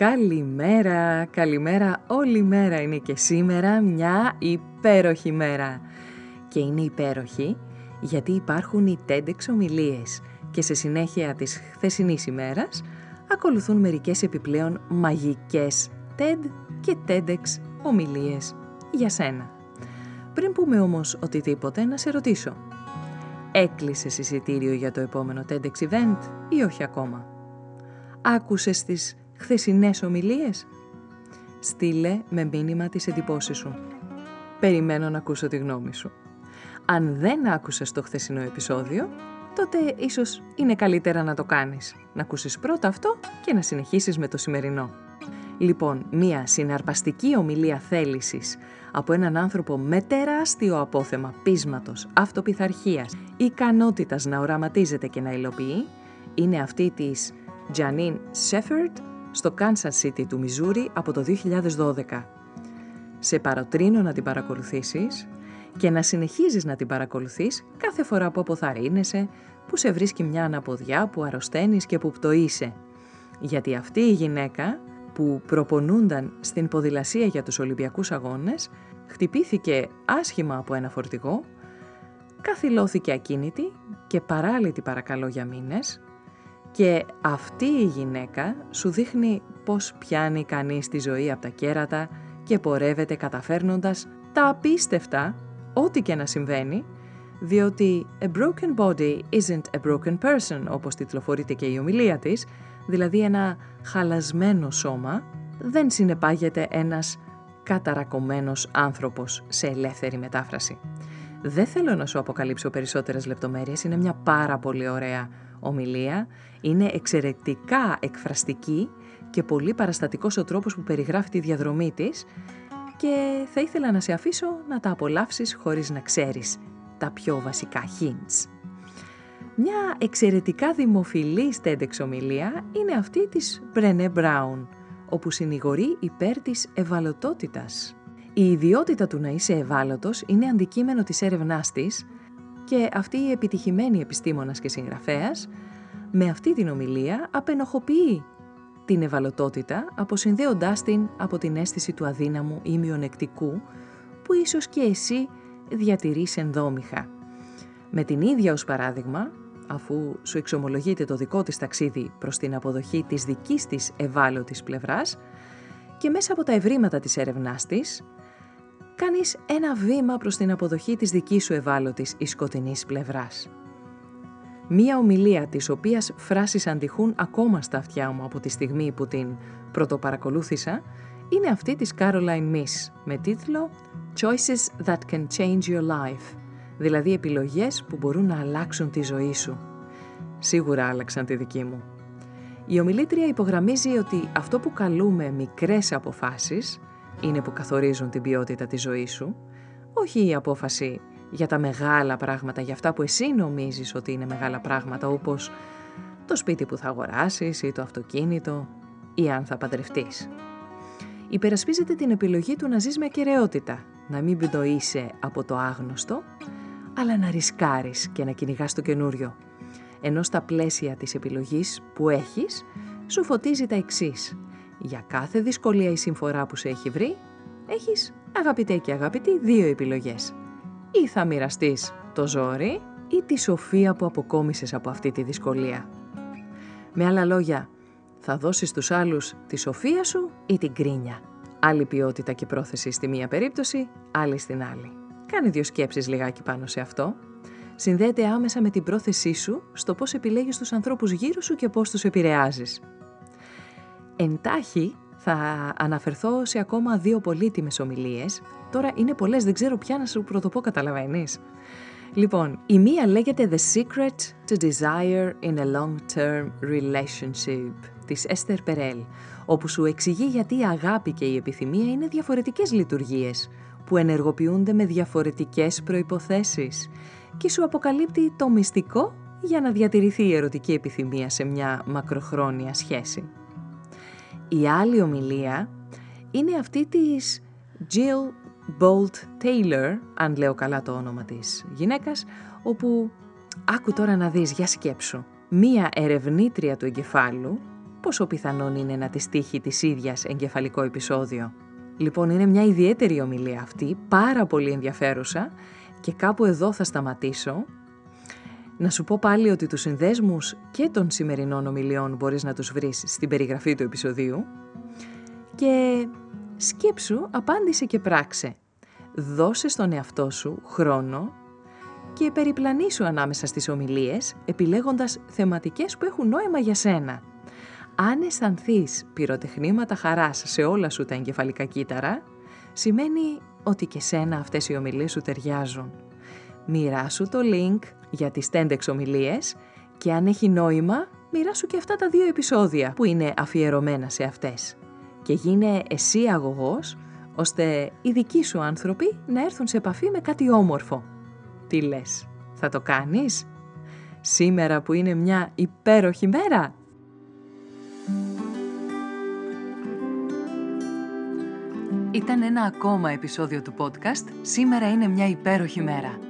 Καλημέρα, καλημέρα, όλη μέρα είναι και σήμερα μια υπέροχη μέρα. Και είναι υπέροχη γιατί υπάρχουν οι TEDx ομιλίες και σε συνέχεια της χθεσινής ημέρας ακολουθούν μερικές επιπλέον μαγικές TED και TEDx ομιλίες για σένα. Πριν πούμε όμως οτιδήποτε να σε ρωτήσω. Έκλεισες εισιτήριο για το επόμενο TEDx event ή όχι ακόμα; Άκουσες τις χθεσινές ομιλίες; Στείλε με μήνυμα τις εντυπώσεις σου. Περιμένω να ακούσω τη γνώμη σου. Αν δεν άκουσες το χθεσινό επεισόδιο, τότε ίσως είναι καλύτερα να το κάνεις. Να ακούσεις πρώτα αυτό και να συνεχίσεις με το σημερινό. Λοιπόν, μία συναρπαστική ομιλία θέλησης από έναν άνθρωπο με τεράστιο απόθεμα πείσματος, αυτοπιθαρχίας, ικανότητας να οραματίζεται και να υλοποιεί, είναι αυτή της Janine Shefford στο Kansas City του Μιζούρι από το 2012. Σε παροτρύνω να την παρακολουθήσεις και να συνεχίζεις να την παρακολουθείς κάθε φορά που αποθαρρύνεσαι, που σε βρίσκει μια αναποδιά, που αρρωσταίνεις και που πτωείσαι. Γιατί αυτή η γυναίκα που προπονούνταν στην ποδηλασία για τους Ολυμπιακούς Αγώνες χτυπήθηκε άσχημα από ένα φορτηγό, καθυλώθηκε ακίνητη και παράλυτη παρακαλώ για μήνες και αυτή η γυναίκα σου δείχνει πώς πιάνει κανείς τη ζωή από τα κέρατα και πορεύεται καταφέρνοντας τα απίστευτα, ό,τι και να συμβαίνει, διότι «a broken body isn't a broken person» όπως τιτλοφορείται και η ομιλία της, δηλαδή ένα χαλασμένο σώμα, δεν συνεπάγεται ένας καταρακωμένος άνθρωπος σε ελεύθερη μετάφραση. Δεν θέλω να σου αποκαλύψω περισσότερες λεπτομέρειες, είναι μια πάρα πολύ ωραία ομιλία, είναι εξαιρετικά εκφραστική και πολύ παραστατικός ο τρόπος που περιγράφει τη διαδρομή της και θα ήθελα να σε αφήσω να τα απολαύσεις χωρίς να ξέρεις τα πιο βασικά hints. Μια εξαιρετικά δημοφιλή TEDx ομιλία είναι αυτή της Brené Brown, όπου συνηγορεί υπέρ της ευαλωτότητας. Η ιδιότητα του να είσαι ευάλωτος είναι αντικείμενο της έρευνάς της και αυτή η επιτυχημένη επιστήμονας και συγγραφέας με αυτή την ομιλία απενοχοποιεί την ευαλωτότητα αποσυνδέοντάς την από την αίσθηση του αδύναμου ή μειονεκτικού που ίσως και εσύ διατηρείς ενδόμηχα. Με την ίδια ως παράδειγμα, αφού σου εξομολογείται το δικό της ταξίδι προς την αποδοχή της δικής της ευάλωτης πλευράς και μέσα από τα ευρήματα της έρευνάς της, κάνεις ένα βήμα προς την αποδοχή της δικής σου ευάλωτης ή σκοτεινής πλευράς. Μία ομιλία της οποίας φράσεις αντιχούν ακόμα στα αυτιά μου από τη στιγμή που την πρωτοπαρακολούθησα είναι αυτή της Caroline Miss με τίτλο «Choices that can change your life», δηλαδή επιλογές που μπορούν να αλλάξουν τη ζωή σου. Σίγουρα άλλαξαν τη δική μου. Η ομιλήτρια υπογραμμίζει ότι αυτό που καλούμε μικρές αποφάσεις είναι που καθορίζουν την ποιότητα της ζωής σου, όχι η απόφαση για τα μεγάλα πράγματα, για αυτά που εσύ νομίζεις ότι είναι μεγάλα πράγματα, όπως το σπίτι που θα αγοράσεις ή το αυτοκίνητο ή αν θα παντρευτείς. Υπερασπίζεται την επιλογή του να ζεις με ακαιρεότητα, να μην πτωείσαι από το άγνωστο, αλλά να ρισκάρεις και να κυνηγάς το καινούριο. Ενώ στα πλαίσια της επιλογής που έχεις, σου φωτίζει τα εξής. Για κάθε δυσκολία ή συμφορά που σε έχει βρει, έχεις αγαπητέ και αγαπητή δύο επιλογές. Ή θα μοιραστείς το ζόρι ή τη σοφία που αποκόμισες από αυτή τη δυσκολία. Με άλλα λόγια, θα δώσεις στους άλλους τη σοφία σου ή την κρίνια. Άλλη ποιότητα και πρόθεση στη μία περίπτωση, άλλη στην άλλη. Κάνε δύο σκέψεις λιγάκι πάνω σε αυτό. Συνδέεται άμεσα με την πρόθεσή σου στο πώς επιλέγεις τους ανθρώπους γύρω σου και πώς τους επηρεάζεις. Εντάχει θα αναφερθώ σε ακόμα δύο πολύτιμες ομιλίες. Τώρα είναι πολλές, δεν ξέρω πια να σου πρωτοπώ, καταλαβαίνεις. Λοιπόν, η μία λέγεται The Secret to Desire in a Long-Term Relationship της Esther Perel, όπου σου εξηγεί γιατί η αγάπη και η επιθυμία είναι διαφορετικές λειτουργίες που ενεργοποιούνται με διαφορετικές προϋποθέσεις και σου αποκαλύπτει το μυστικό για να διατηρηθεί η ερωτική επιθυμία σε μια μακροχρόνια σχέση. Η άλλη ομιλία είναι αυτή της Jill Bolt Taylor, αν λέω καλά το όνομα της γυναίκας, όπου άκου τώρα να δεις για σκέψου. Μία ερευνήτρια του εγκεφάλου, πόσο πιθανόν είναι να τη τύχει της ίδιας εγκεφαλικό επεισόδιο. Λοιπόν, είναι μια ιδιαίτερη ομιλία αυτή, πάρα πολύ ενδιαφέρουσα και κάπου εδώ θα σταματήσω. Να σου πω πάλι ότι τους συνδέσμους και των σημερινών ομιλιών μπορείς να τους βρεις στην περιγραφή του επεισοδίου. Και σκέψου, απάντησε και πράξε. Δώσε στον εαυτό σου χρόνο και περιπλανήσου ανάμεσα στις ομιλίες, επιλέγοντας θεματικές που έχουν νόημα για σένα. Αν αισθανθείς πυροτεχνήματα χαράς σε όλα σου τα εγκεφαλικά κύτταρα, σημαίνει ότι και σένα αυτές οι ομιλίες σου ταιριάζουν. Μοιράσου το link για τις τέντεξ ομιλίες και αν έχει νόημα, μοιράσου και αυτά τα δύο επεισόδια που είναι αφιερωμένα σε αυτές. Και γίνε εσύ αγωγός, ώστε οι δικοί σου άνθρωποι να έρθουν σε επαφή με κάτι όμορφο. Τι λες, θα το κάνεις; Σήμερα που είναι μια υπέροχη μέρα, Ήταν ένα ακόμα επεισόδιο του podcast «Σήμερα είναι μια υπέροχη μέρα».